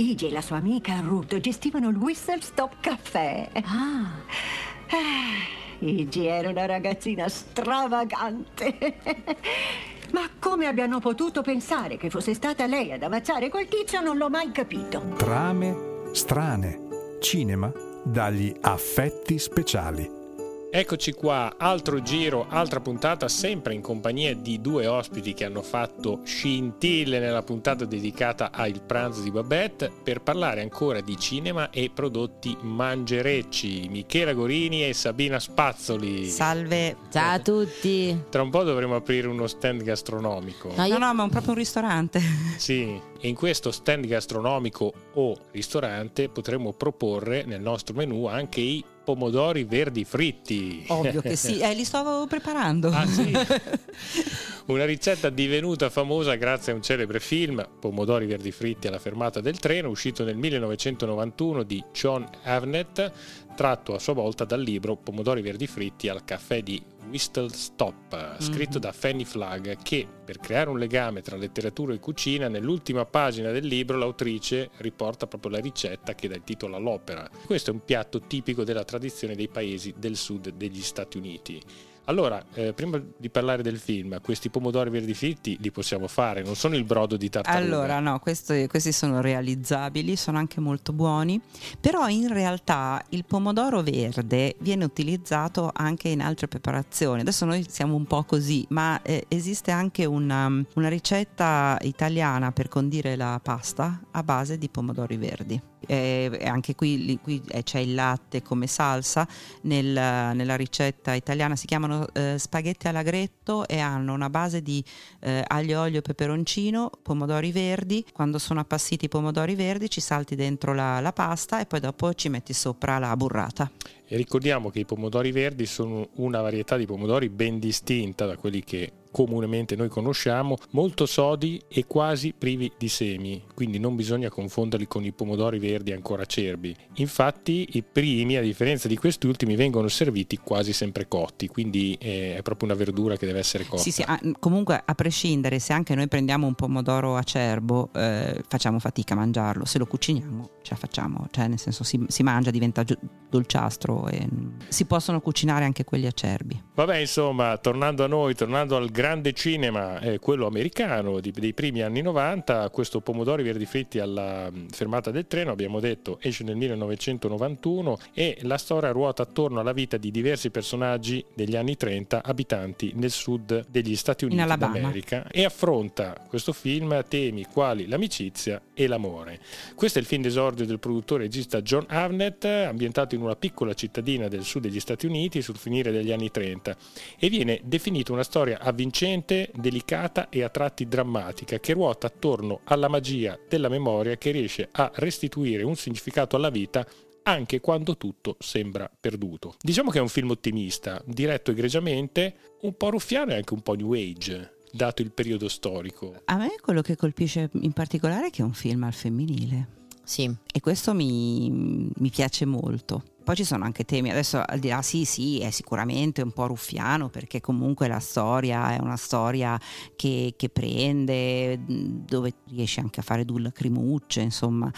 Iggy e la sua amica Ruth gestivano il Whistle Stop Caffè. Ah, Iggy era una ragazzina stravagante. Ma come abbiano potuto pensare che fosse stata lei ad ammazzare quel tizio non l'ho mai capito. Trame strane. Cinema dagli affetti speciali. Eccoci qua, altro giro, altra puntata, sempre in compagnia di due ospiti che hanno fatto scintille nella puntata dedicata al pranzo di Babette per parlare ancora di cinema e prodotti mangerecci. Michela Gorini e Sabina Spazzoli. Salve. ciao a tutti. Tra un po' dovremo aprire uno stand gastronomico. No, No, io- no, ma è un- proprio un ristorante. Sì, e in questo stand gastronomico o ristorante potremo proporre nel nostro menù anche i pomodori verdi fritti. Ovvio che sì, eh, li stavo preparando. Ah, sì? Una ricetta divenuta famosa grazie a un celebre film, Pomodori verdi fritti alla fermata del treno, uscito nel 1991 di John Avnet, tratto a sua volta dal libro Pomodori verdi fritti al caffè di Whistle Stop, scritto da Fanny Flagg, che per creare un legame tra letteratura e cucina, nell'ultima pagina del libro l'autrice riporta proprio la ricetta che dà il titolo all'opera. Questo è un piatto tipico della tradizione dei paesi del sud degli Stati Uniti. Allora, eh, prima di parlare del film, questi pomodori verdi fritti li possiamo fare, non sono il brodo di tartaruga. Allora, no, questo- questi sono realizzabili, sono anche molto buoni, però in realtà il pomodoro verde viene utilizzato anche in altre preparazioni. Adesso noi siamo un po' così, ma eh, esiste anche una, una ricetta italiana per condire la pasta a base di pomodori verdi. Eh, anche qui, qui, eh, c'è il latte come salsa, Nel- nella ricetta italiana si chiamano eh, spaghetti all'agretto e hanno una base di eh, aglio, olio peperoncino, pomodori verdi. Quando sono appassiti i pomodori verdi ci salti dentro la, la pasta e poi dopo ci metti sopra la burrata. E ricordiamo che i pomodori verdi sono una varietà di pomodori ben distinta da quelli che comunemente noi conosciamo, molto sodi e quasi privi di semi, quindi non bisogna confonderli con i pomodori verdi ancora acerbi. Infatti i primi, a differenza di questi ultimi, vengono serviti quasi sempre cotti, quindi eh, è proprio una verdura che deve essere cotta. Sì, sì, ah, comunque a prescindere se anche noi prendiamo un pomodoro acerbo eh, facciamo fatica a mangiarlo, se lo cuciniamo ce la facciamo, cioè nel senso si, si mangia, diventa dolciastro e si possono cucinare anche quelli acerbi. Vabbè, insomma, tornando a noi, tornando al grande cinema, eh, quello americano di- dei primi anni 90, questo pomodori verdi fritti alla mh, fermata del treno, abbiamo detto, esce nel 1991 e la storia ruota attorno alla vita di diversi personaggi degli anni 30 abitanti nel sud degli Stati Uniti d'America e affronta questo film temi quali l'amicizia e l'amore. Questo è il film d'esordio del produttore e regista John Arnett, ambientato in una piccola cittadina del sud degli Stati Uniti sul finire degli anni 30 e viene definito una storia avvincente, delicata e a tratti drammatica che ruota attorno alla magia della memoria che riesce a restituire un significato alla vita anche quando tutto sembra perduto. Diciamo che è un film ottimista, diretto egregiamente, un po' ruffiano e anche un po' new age, dato il periodo storico. A me quello che colpisce in particolare è che è un film al femminile. Sì, E questo mi, mi piace molto. Poi ci sono anche temi, adesso al di là, sì, sì, è sicuramente un po' ruffiano perché comunque la storia è una storia che, che prende, dove riesce anche a fare due lacrimucce, insomma.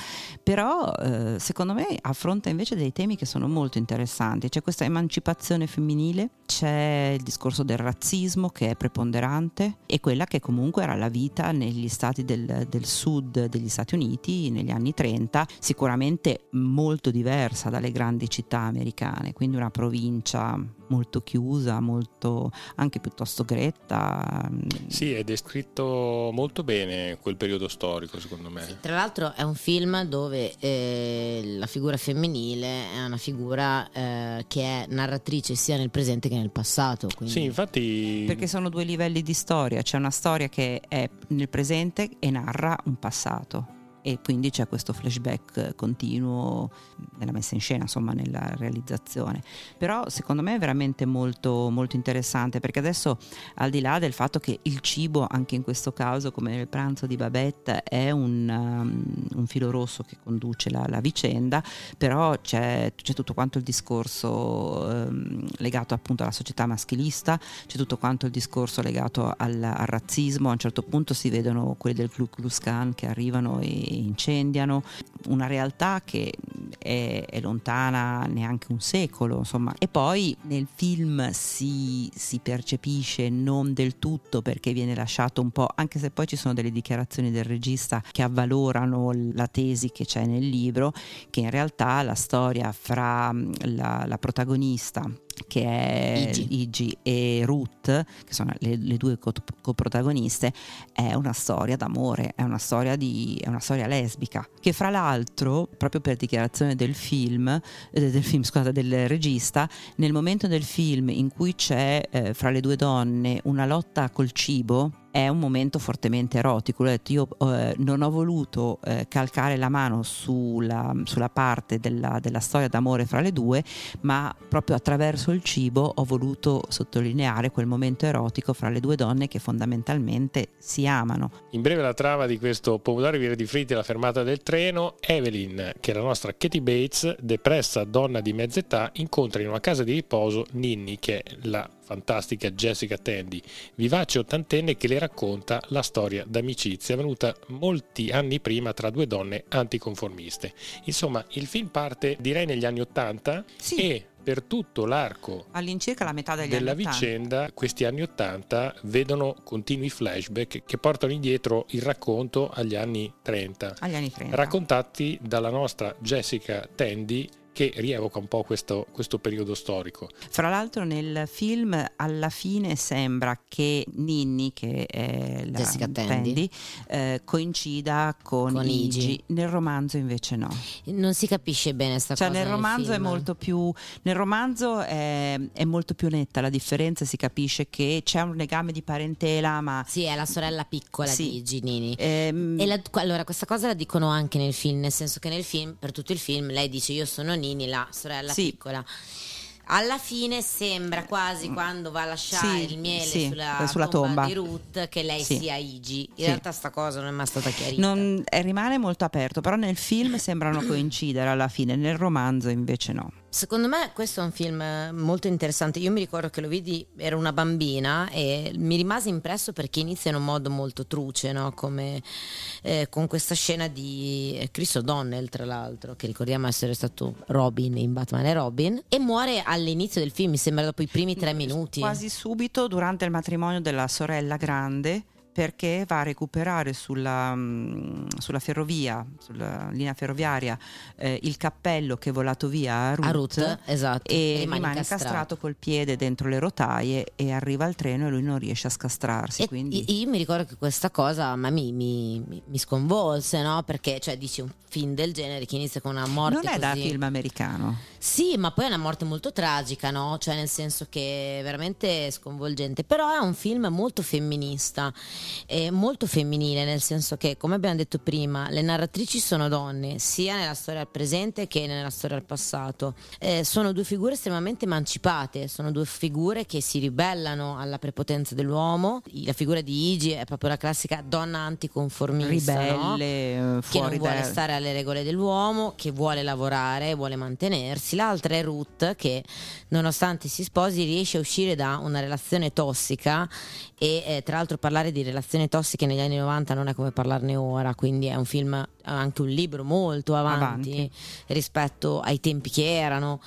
Però eh, secondo me affronta invece dei temi che sono molto interessanti. C'è questa emancipazione femminile, c'è il discorso del razzismo che è preponderante e quella che comunque era la vita negli stati del, del sud degli Stati Uniti negli anni 30, sicuramente molto diversa dalle grandi città americane, quindi una provincia molto chiusa, molto anche piuttosto gretta. Sì, è descritto molto bene quel periodo storico, secondo me. Sì, tra l'altro è un film dove eh, la figura femminile è una figura eh, che è narratrice sia nel presente che nel passato. Quindi... Sì, infatti Perché sono due livelli di storia, c'è una storia che è nel presente e narra un passato e quindi c'è questo flashback continuo nella messa in scena, insomma nella realizzazione. Però secondo me è veramente molto, molto interessante perché adesso al di là del fatto che il cibo, anche in questo caso come nel pranzo di Babette, è un, um, un filo rosso che conduce la, la vicenda, però c'è, c'è tutto quanto il discorso ehm, legato appunto alla società maschilista, c'è tutto quanto il discorso legato al, al razzismo, a un certo punto si vedono quelli del Ku Klux Klan che arrivano e, incendiano, una realtà che è, è lontana neanche un secolo, insomma. E poi nel film si, si percepisce non del tutto perché viene lasciato un po', anche se poi ci sono delle dichiarazioni del regista che avvalorano la tesi che c'è nel libro, che in realtà la storia fra la, la protagonista che è Igi. e Ruth, che sono le, le due coprotagoniste, è una storia d'amore, è una storia, di, è una storia lesbica, che fra l'altro, proprio per dichiarazione del film, eh, del film, scusate, del regista, nel momento del film in cui c'è eh, fra le due donne una lotta col cibo, è un momento fortemente erotico. Detto, io eh, non ho voluto eh, calcare la mano sulla, sulla parte della, della, storia d'amore fra le due, ma proprio attraverso il cibo ho voluto sottolineare quel momento erotico fra le due donne che fondamentalmente si amano. In breve la trama di questo pomodoro di fritti alla fermata del treno, Evelyn, che è la nostra Katie Bates, depressa donna di mezza età, incontra in una casa di riposo Ninni, che è la fantastica Jessica Tandy, vivace ottantenne che le racconta la storia d'amicizia avvenuta molti anni prima tra due donne anticonformiste. Insomma, il film parte direi negli anni Ottanta sì. e per tutto l'arco all'incirca la metà degli della vicenda, questi anni Ottanta vedono continui flashback che portano indietro il racconto agli anni 30, agli anni 30. raccontati dalla nostra Jessica Tandy che rievoca un po' questo, questo, periodo storico. Fra l'altro nel film alla fine sembra che Ninni, che è la Jessica Tandy, eh, coincida con, con Igi. Igi. Nel romanzo invece no. Non si capisce bene questa cioè, cosa. Nel romanzo nel è molto più nel romanzo è, è, molto più netta la differenza, si capisce che c'è un legame di parentela, ma Sì, è la sorella piccola sì. di Igi Nini. Ehm... La, allora, questa cosa la dicono anche nel film, nel senso che nel film, per tutto il film, lei dice io sono Nini, la sorella sì. piccola. Alla fine sembra quasi mm. quando va a lasciare sì, il miele sì, sulla, sulla tomba, tomba, di Ruth che lei sì. sia Igi. In realtà sta cosa non è mai stata chiarita. Non, eh, rimane molto aperto, però nel film sembrano coincidere alla fine, nel romanzo invece no. Secondo me questo è un film molto interessante. Io mi ricordo che lo vidi, ero una bambina e mi rimase impresso perché inizia in un modo molto truce, no? Come eh, con questa scena di eh, Chris O'Donnell, tra l'altro, che ricordiamo essere stato Robin in Batman e Robin, e muore all'inizio del film, mi sembra dopo i primi tre minuti. Quasi subito durante il matrimonio della sorella grande perché va a recuperare sulla, mm, sulla ferrovia, sulla linea ferroviaria, eh, il cappello che è volato via a Ruth, a Ruth esatto. e, rimane, rimane incastrato. incastrato col piede dentro le rotaie e arriva al treno e lui non riesce a scastrarsi. Quindi... Io mi ricordo che questa cosa ma mi, mi, mi, sconvolse, no? perché cioè, dici un film del genere che inizia con una morte Non è così... da film americano. Sì, ma poi è una morte molto tragica, no? Cioè nel senso che è veramente sconvolgente, però è un film molto femminista è molto femminile, nel senso che, come abbiamo detto prima, le narratrici sono donne, sia nella storia al presente che nella storia al passato. Eh, sono due figure estremamente emancipate, sono due figure che si ribellano alla prepotenza dell'uomo. La figura di Igi è proprio la classica donna anticonformista, ribelle, no? Eh, che non vuole da... stare alle regole dell'uomo, che vuole lavorare, vuole mantenersi. L'altra è Ruth, che nonostante si sposi riesce a uscire da una relazione tossica e eh, tra l'altro parlare di relazioni tossiche negli anni 90 non è come parlarne ora, quindi è un film, anche un libro molto avanti, avanti. rispetto ai tempi che erano.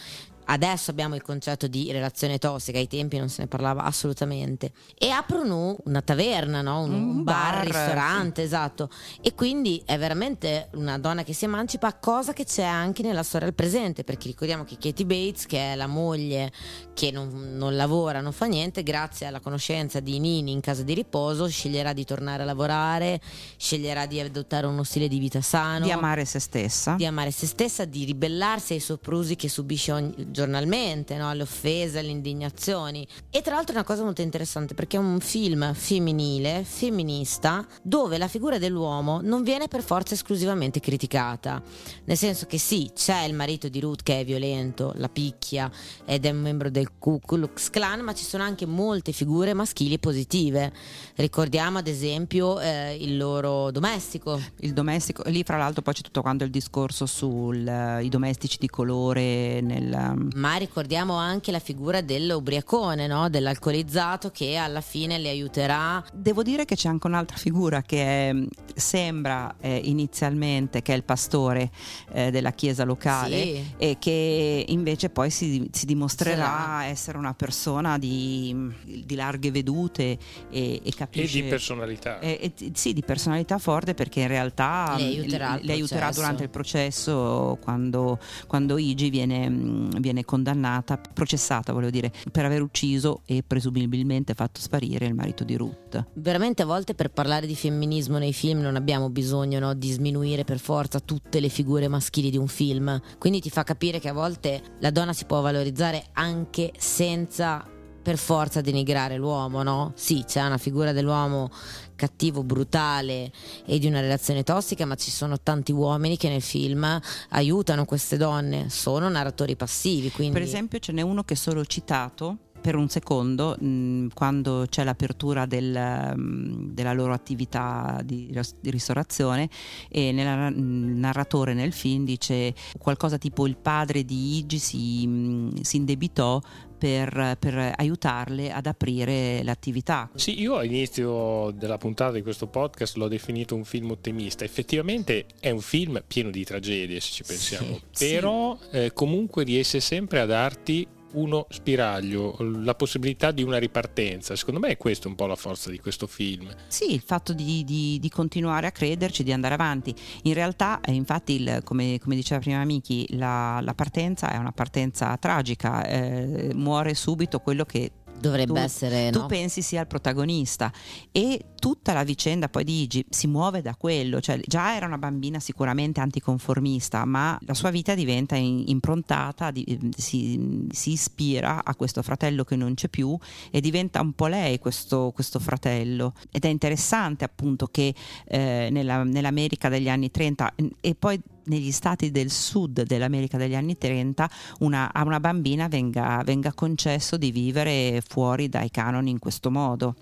Adesso abbiamo il concetto di relazione tossica, ai tempi non se ne parlava assolutamente. E aprono una taverna, no? un, un, bar, bar ristorante, sì. esatto. E quindi è veramente una donna che si emancipa, cosa che c'è anche nella storia del presente, perché ricordiamo che Katie Bates, che è la moglie che non, non lavora, non fa niente, grazie alla conoscenza di Nini in casa di riposo, sceglierà di tornare a lavorare, sceglierà di adottare uno stile di vita sano, di amare se stessa, di amare se stessa, di ribellarsi ai soprusi che subisce ogni giornalmente, no? alle offese, alle indignazioni. E tra l'altro è una cosa molto interessante perché è un film femminile, femminista, dove la figura dell'uomo non viene per forza esclusivamente criticata. Nel senso che sì, c'è il marito di Ruth che è violento, la picchia ed è un membro del Ku Klux Klan, ma ci sono anche molte figure maschili positive. Ricordiamo ad esempio eh, il loro domestico. Il domestico, lì fra l'altro poi c'è tutto quanto il discorso sui uh, domestici di colore nel Ma ricordiamo anche la figura dell'ubriacone, no? dell'alcolizzato che alla fine le aiuterà. Devo dire che c'è anche un'altra figura che è, sembra eh, inizialmente che è il pastore eh, della chiesa locale Sì. e che invece poi si, si dimostrerà Sarà. essere una persona di, di larghe vedute e, e E capisce... di personalità. Eh, eh, sì, di personalità forte perché in realtà Le mm, aiuterà al le aiuterà durante il processo quando, quando Igi viene, mm, viene condannata, processata volevo dire, per aver ucciso e presumibilmente fatto sparire il marito di Ruth. Veramente a volte per parlare di femminismo nei film non abbiamo bisogno no, di sminuire per forza tutte le figure maschili di un film. Quindi ti fa capire che a volte la donna si può valorizzare anche senza per forza denigrare l'uomo, no? Sì, c'è una figura dell'uomo cattivo, brutale e di una relazione tossica, ma ci sono tanti uomini che nel film aiutano queste donne, sono narratori passivi, quindi Per esempio ce n'è uno che è solo citato per un secondo mh, quando c'è l'apertura del, mh, della loro attività di, di ristorazione e il narratore nel film dice qualcosa tipo il padre di Igi si, mh, si indebitò per, per aiutarle ad aprire l'attività. Sì, io all'inizio della puntata di questo podcast l'ho definito un film ottimista. Effettivamente è un film pieno di tragedie, se ci pensiamo. Sì, Però eh, comunque riesce sempre a darti uno spiraglio, la possibilità di una ripartenza. Secondo me è questa un po' la forza di questo film. Sì, il fatto di, di- di continuare a crederci, di andare avanti. In realtà, eh, infatti, il- come, come diceva prima Miki, la, la partenza è una partenza tragica, eh, muore subito quello che dovrebbe tu- essere tu no? pensi sia il protagonista. E tutta la vicenda poi di Igi si muove da quello, cioè già era una bambina sicuramente anticonformista, ma la sua vita diventa in- improntata, di- si, si ispira a questo fratello che non c'è più e diventa un po' lei questo, questo fratello. Ed è interessante appunto che eh, nella- nell'America degli anni 30 e poi negli stati del sud dell'America degli anni 30 una- a una bambina venga, venga concesso di vivere fuori dai canoni in questo modo.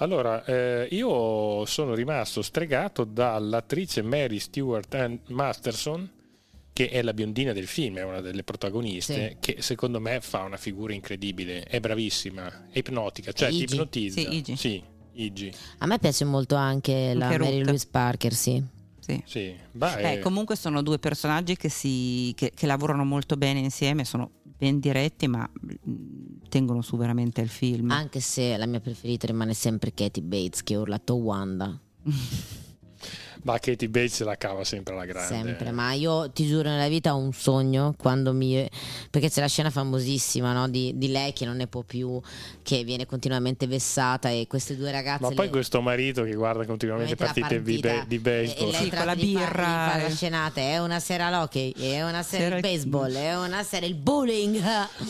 Allora, eh, io sono rimasto stregato dall'attrice Mary Stewart Ann Masterson, che è la biondina del film, è una delle protagoniste, che secondo me fa una figura incredibile, è bravissima, è ipnotica, cioè ti ipnotizza. Sì, Igi. Sì, Igi. A me piace molto anche la Anche Mary. Louise Parker, sì. Sì. Sì. Beh, Eh, comunque sono due personaggi che, si, che, che lavorano molto bene insieme, sono ben diretti ma tengono su veramente il film. Anche se la mia preferita rimane sempre Katie Bates che ha urlato Wanda. ma Katie Bates se la cava sempre alla grande. Sempre, ma io ti giuro nella vita ho un sogno quando mi... perché c'è la scena famosissima no? di, di lei che non ne può più, che viene continuamente vessata e queste due ragazze... Ma poi le- questo marito che guarda continuamente partite di, partita, be- di baseball. e lei Sì, tratta con la di fa- birra, di fare la scenata è una sera all'hockey è una sera Sera il baseball è una sera il bowling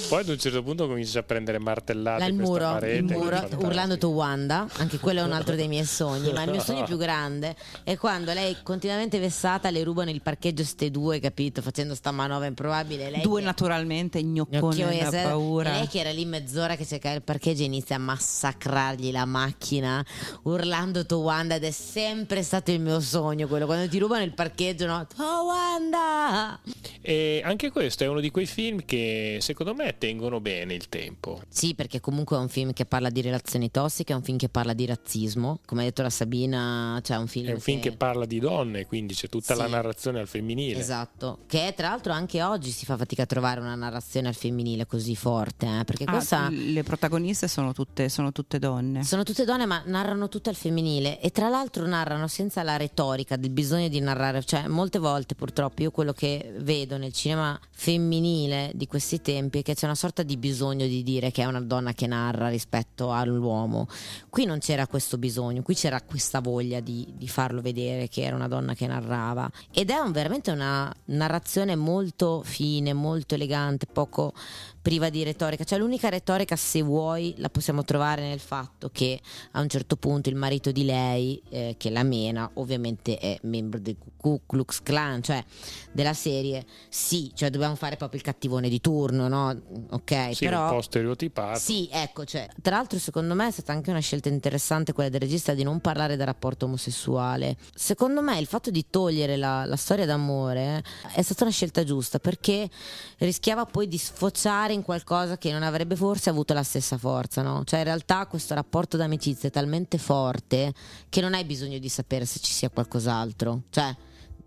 Poi ad un certo punto comincia a prendere martellate questa muro, parete. il muro urlando to Wanda, anche quello è un altro dei miei sogni, ma il mio sogno più grande è quando lei continuamente vessata le rubano il parcheggio ste due, capito? Facendo sta manovra improbabile. Lei Due che- naturalmente gnoccone da paura. E lei che era lì mezz'ora che cercava il parcheggio inizia a massacrargli la macchina urlando to Wanda ed è sempre stato il mio sogno quello quando ti rubano il parcheggio no to Wanda E anche questo è uno di quei film che secondo me tengono bene il tempo. Sì, perché comunque è un film che parla di relazioni tossiche, è un film che parla di razzismo. Come ha detto la Sabina, cioè è un film, È un film che parla di donne, quindi c'è tutta Sì. la narrazione al femminile. Esatto, che tra l'altro anche oggi si fa fatica a trovare una narrazione al femminile così forte, eh, perché Ah, questa... le protagoniste sono tutte, sono tutte donne. Sono tutte donne ma narrano tutte al femminile e tra l'altro narrano senza la retorica del bisogno di narrare, cioè molte volte purtroppo io quello che vedo nel cinema femminile di questi tempi è che c'è una sorta di bisogno di dire che è una donna che narra rispetto all'uomo. Qui non c'era questo bisogno, qui c'era questa voglia di, di farlo vedere che era una donna che narrava ed è un- veramente una narrazione molto fine, molto elegante, poco priva di retorica, cioè l'unica retorica se vuoi la possiamo trovare nel fatto che a un certo punto il marito di lei, eh, che la mena, ovviamente è membro del Ku Klux Klan, cioè della serie, sì, cioè dobbiamo fare proprio il cattivone di turno, no? Ok, Sì, però... un po' stereotipato. Sì, ecco, cioè, tra l'altro secondo me è stata anche una scelta interessante quella del regista di non parlare del rapporto omosessuale. Secondo me il fatto di togliere la, la, storia d'amore è stata una scelta giusta perché rischiava poi di sfociare in qualcosa che non avrebbe forse avuto la stessa forza, no? Cioè in realtà questo rapporto d'amicizia è talmente forte che non hai bisogno di sapere se ci sia qualcos'altro. Cioè,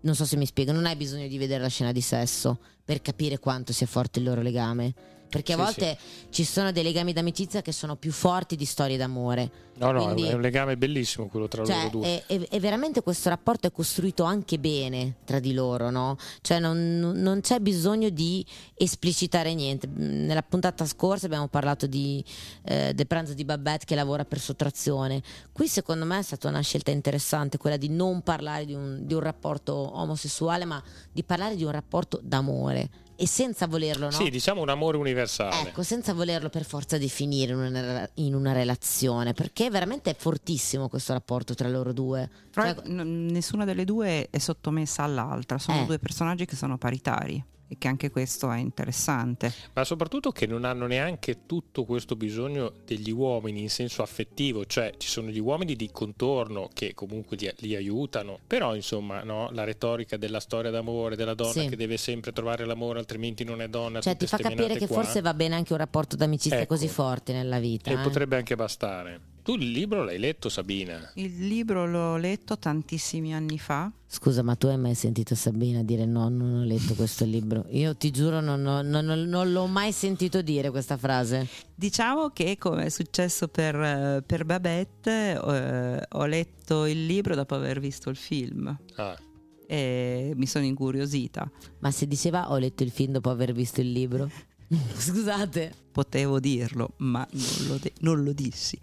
non so se mi spiego, non hai bisogno di vedere la scena di sesso per capire quanto sia forte il loro legame perché a sì, volte sì. ci sono dei legami d'amicizia che sono più forti di storie d'amore. No, no, Quindi, è un legame bellissimo quello tra cioè, loro due. E, veramente questo rapporto è costruito anche bene tra di loro, no? Cioè non, non, c'è bisogno di esplicitare niente. Nella puntata scorsa abbiamo parlato di, eh, del pranzo di Babette che lavora per sottrazione. Qui secondo me è stata una scelta interessante quella di non parlare di un, di un rapporto omosessuale, ma di parlare di un rapporto d'amore e senza volerlo, no? Sì, diciamo un amore universale. Ecco, senza volerlo per forza definire in una, in una relazione, perché veramente è fortissimo questo rapporto tra loro due. Però cioè, n- nessuna delle due è sottomessa all'altra, sono eh. due personaggi che sono paritari e che anche questo è interessante. Ma soprattutto che non hanno neanche tutto questo bisogno degli uomini in senso affettivo, cioè ci sono gli uomini di contorno che comunque li, li aiutano, però insomma no, la retorica della storia d'amore, della donna sì. che deve sempre trovare l'amore altrimenti non è donna. Cioè ti fa capire che qua. forse va bene anche un rapporto d'amicizia ecco. così forte nella vita. E eh? potrebbe anche bastare. Tu il libro l'hai letto, Sabina? Il libro l'ho letto tantissimi anni fa. Scusa, ma tu hai mai sentito Sabina dire no, non ho letto questo libro? Io ti giuro, non, ho, non, non l'ho mai sentito dire questa frase. Diciamo che, come è successo per, per Babette, eh, ho letto il libro dopo aver visto il film. Ah. E mi sono incuriosita. Ma se diceva ho letto il film dopo aver visto il libro? Scusate. Potevo dirlo, ma non lo, de- non lo, dissi.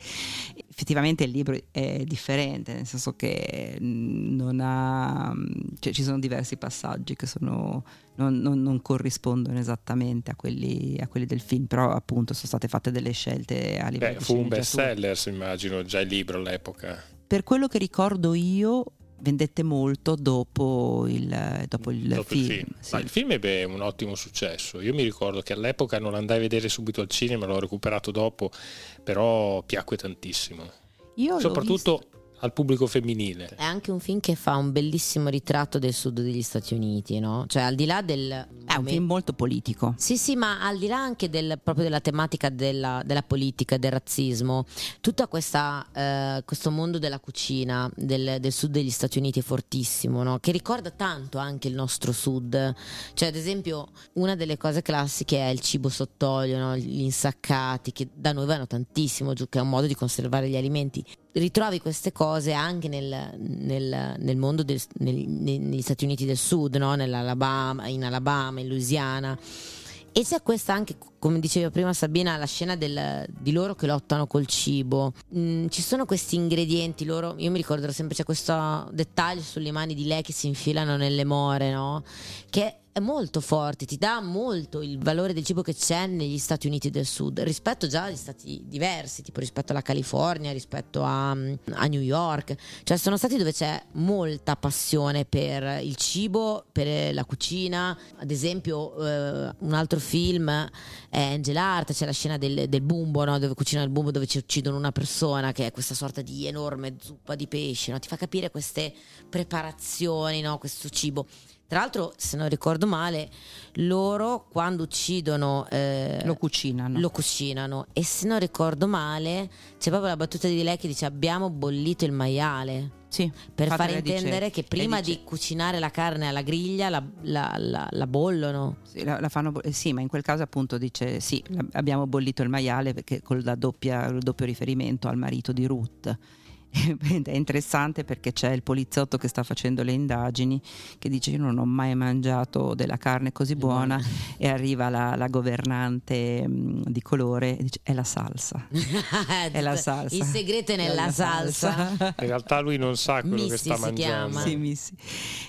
Effettivamente il libro è differente, nel senso che non ha, cioè, ci sono diversi passaggi che sono, non, non, non, corrispondono esattamente a quelli, a quelli, del film, però appunto sono state fatte delle scelte a livello Beh, fu un best seller, immagino, già il libro all'epoca. Per quello che ricordo io, vendette molto dopo il, dopo il dopo film. Il film. Sì. il film ebbe un ottimo successo. Io mi ricordo che all'epoca non andai a vedere subito al cinema, l'ho recuperato dopo, però piacque tantissimo. Io Soprattutto al pubblico femminile. È anche un film che fa un bellissimo ritratto del sud degli Stati Uniti, no? Cioè al di là del... È un film molto politico. Sì, sì, ma al di là anche del, proprio della tematica della, della politica, del razzismo, tutto eh, questo mondo della cucina del, del, sud degli Stati Uniti è fortissimo, no? Che ricorda tanto anche il nostro sud. Cioè ad esempio una delle cose classiche è il cibo sott'olio, no? gli insaccati, che da noi vanno tantissimo giù, che è un modo di conservare gli alimenti ritrovi queste cose anche nel, nel, nel mondo del, nel, negli Stati Uniti del Sud, no? Nell'Alabama, in Alabama, in Louisiana. E c'è questa anche, come diceva prima Sabina, la scena del, di loro che lottano col cibo. Mm, ci sono questi ingredienti, loro, io mi ricorderò sempre, c'è questo dettaglio sulle mani di lei che si infilano nelle more, no? Che è molto forte, ti dà molto il valore del cibo che c'è negli Stati Uniti del Sud rispetto già agli stati diversi, tipo rispetto alla California, rispetto a, a New York. Cioè sono stati dove c'è molta passione per il cibo, per la cucina. Ad esempio eh, un altro film è Angel Art, c'è la scena del, del bumbo, no? dove cucinano il bumbo, dove ci uccidono una persona, che è questa sorta di enorme zuppa di pesce. No? Ti fa capire queste preparazioni, no? questo cibo. Tra l'altro, se non ricordo male, loro quando uccidono eh, lo cucinano. Lo cucinano. E se non ricordo male, c'è proprio la battuta di lei che dice abbiamo bollito il maiale. Sì, per far intendere dice, che prima dice, di cucinare la carne alla griglia la, la, la, la bollono. Sì, fanno, sì, ma in quel caso appunto dice sì, abbiamo bollito il maiale perché con il doppio riferimento al marito di Ruth è interessante perché c'è il poliziotto che sta facendo le indagini che dice io non ho mai mangiato della carne così buona. e arriva la, la governante mh, di colore e dice è la salsa. È la salsa. il segreto è nella è salsa. salsa. in realtà lui non sa quello Missi che sta mangiando. sì, Missi.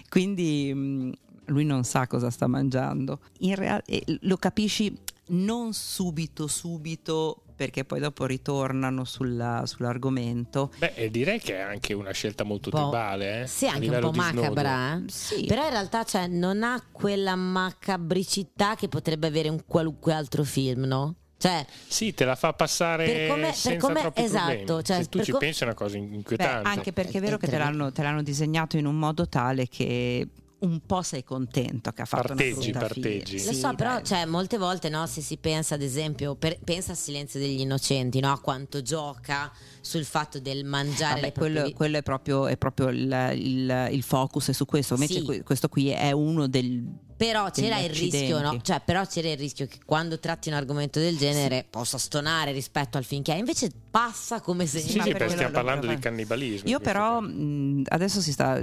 quindi mh, lui non sa cosa sta mangiando. In real- lo capisci non subito subito perché poi dopo ritornano sulla, sull'argomento. Beh, direi che è anche una scelta molto tribale. Eh? Sì, anche un po' macabra. Eh? Sì. Però in realtà cioè, non ha quella macabricità che potrebbe avere un qualunque altro film, no? Cioè, Sì, te la fa passare Per come- per senza come- troppi esatto, problemi. cioè, Se tu per ci co- pensi è una cosa Beh, inquietante. anche perché è vero È che te l'hanno, te l'hanno disegnato in un modo tale che un po' sei contento che ha fatto Parteggi, una brutta parteggi. fine. Lo Sì, so, però dai. cioè, molte volte no, se si pensa ad esempio, per- pensa al silenzio degli innocenti, no? a quanto gioca sul fatto del mangiare Vabbè, le proprie quello, quello è proprio, è proprio il, il- il focus è su questo. Invece Sì. que- questo qui è uno del. Però c'era il rischio, no? Cioè, però c'era il rischio che quando tratti un argomento del genere possa stonare rispetto al è. Invece passa come se Sì, sì, stiamo parlando di cannibalismo. Io però mh, adesso si sta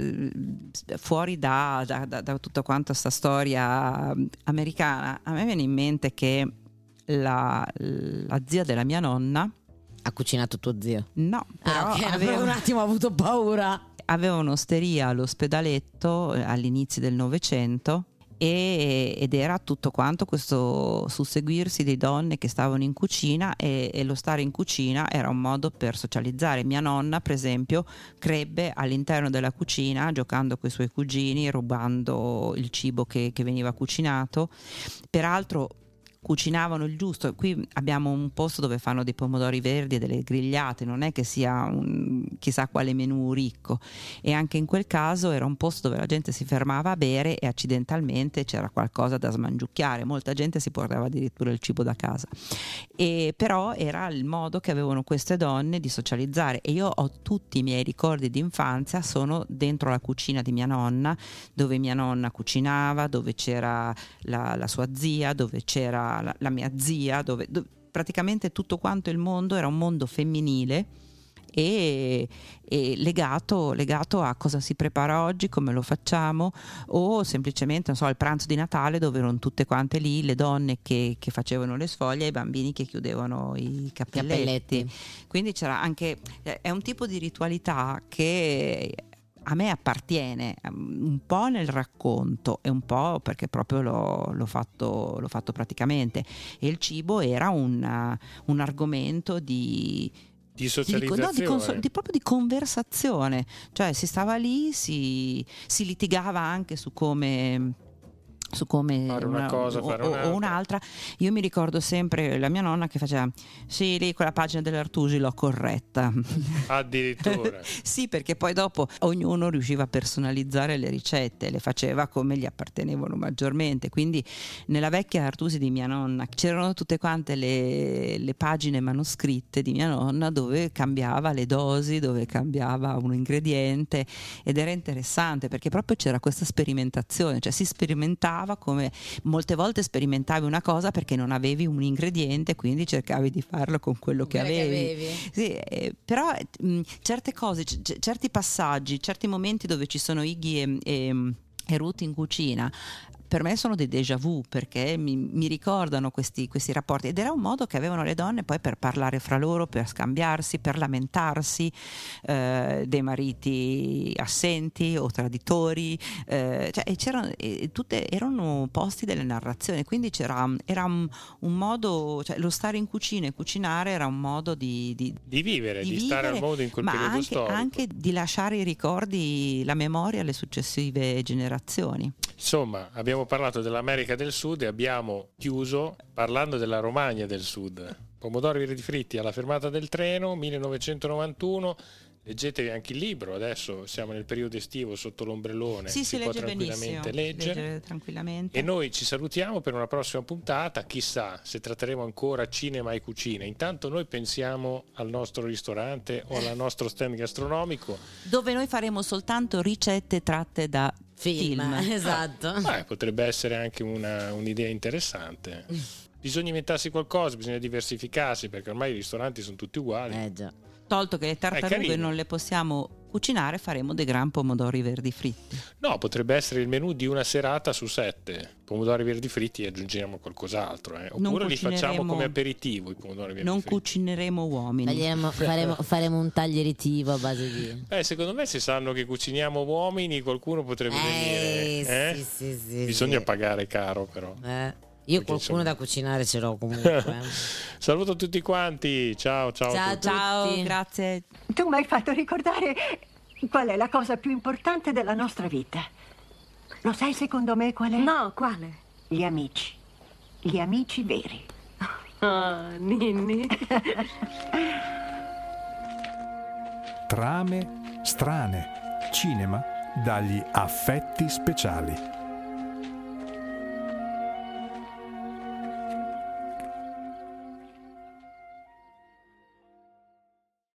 fuori da, da- da- da tutta quanta sta storia americana. A me viene in mente che la, la zia della mia nonna, ha cucinato tuo zio. no, però Ah, ok, aveva, per un attimo ho avuto paura. aveva un'osteria all'ospedaletto eh, all'inizio del Novecento e- ed era tutto quanto questo susseguirsi di donne che stavano in cucina e, e lo stare in cucina era un modo per socializzare. Mia nonna, per esempio, crebbe all'interno della cucina giocando con i suoi cugini, rubando il cibo che, che veniva cucinato. Peraltro cucinavano il giusto. Qui abbiamo un posto dove fanno dei pomodori verdi e delle grigliate, non è che sia un chissà quale menù ricco. E anche in quel caso era un posto dove la gente si fermava a bere e accidentalmente c'era qualcosa da smangiucchiare. Molta gente si portava addirittura il cibo da casa. E però era il modo che avevano queste donne di socializzare e io ho tutti i miei ricordi di infanzia sono dentro la cucina di mia nonna dove mia nonna cucinava dove c'era la, la sua zia dove c'era la, la mia zia dove, do- praticamente tutto quanto il mondo era un mondo femminile e, e legato, legato a cosa si prepara oggi, come lo facciamo, o semplicemente non so, il pranzo di Natale dove erano tutte quante lì le donne che, che facevano le sfoglie e i bambini che chiudevano i cappelletti. Cappelletti. Quindi c'era anche, è un tipo di ritualità che a me appartiene um, un po' nel racconto e un po' perché proprio l'ho, l'ho fatto, l'ho fatto praticamente. E il cibo era un, uh, un argomento di, Di di, no, socializzazione. di conso- di- proprio di conversazione, cioè si stava lì, si, si litigava anche su come su come Fare una cosa, o, fare o- o un'altra. un'altra. Io mi ricordo sempre la mia nonna che faceva: Sì, lì quella pagina dell'Artusi l'ho corretta. Addirittura. sì, perché poi dopo ognuno riusciva a personalizzare le ricette, le faceva come gli appartenevano maggiormente. Quindi nella vecchia Artusi di mia nonna c'erano tutte quante le, le pagine manoscritte di mia nonna dove cambiava le dosi, dove cambiava un ingrediente ed era interessante perché proprio c'era questa sperimentazione, cioè si sperimentava come molte volte sperimentavi una cosa perché non avevi un ingrediente, quindi cercavi di farlo con quello che Quelle che avevi. avevi. Sì, eh, però mh, certe cose, c- certi passaggi, certi momenti dove ci sono Iggy e, e, e Ruth in cucina, per me sono dei déjà vu perché mi, mi ricordano questi, questi rapporti ed era un modo che avevano le donne poi per parlare fra loro, per scambiarsi, per lamentarsi eh, dei mariti assenti o traditori, eh, cioè, e c'erano, e tutte, erano posti delle narrazioni, quindi c'era era un, un modo, cioè, lo stare in cucina e cucinare era un modo di, di, Di vivere, di, di stare al mondo in quel ma periodo anche, storico. anche di lasciare i ricordi, la memoria alle successive generazioni. Insomma, abbiamo parlato dell'America del Sud e abbiamo chiuso parlando della Romagna del Sud. Pomodori verdi fritti alla fermata del treno, 1991. Leggetevi anche il libro, adesso siamo nel periodo estivo sotto l'ombrellone, sì, si, si, può legge tranquillamente leggere. leggere tranquillamente. E noi ci salutiamo per una prossima puntata, chissà se tratteremo ancora cinema e cucina. Intanto noi pensiamo al nostro ristorante o al nostro stand gastronomico. Dove noi faremo soltanto ricette tratte da Film, film. esatto. Beh, potrebbe essere anche una- un'idea interessante. Bisogna inventarsi qualcosa, bisogna diversificarsi perché ormai i ristoranti sono tutti uguali. Eh già. Tolto che le tartarughe non le possiamo cucinare, faremo dei gran pomodori verdi fritti. No, potrebbe essere il menù di una serata su sette. Pomodori verdi fritti e aggiungiamo qualcos'altro. eh. Non Oppure li facciamo come aperitivo i pomodori verdi Non fritti. cucineremo uomini. Faremo, faremo, faremo un taglieritivo a base di... Eh, secondo me se sanno che cuciniamo uomini qualcuno potrebbe Eh, venire. eh? sì, sì, sì, Bisogna sì. pagare caro però. Eh, Io Perché, qualcuno da cucinare ce l'ho comunque. eh. Saluto tutti quanti. Ciao, ciao. Ciao a tutti. Ciao, grazie. Tu mi hai fatto ricordare qual è la cosa più importante della nostra vita. Lo sai secondo me qual è? No, quale? Gli amici. Gli amici veri. Ah, Ninni. Trame strane. Cinema dagli affetti speciali.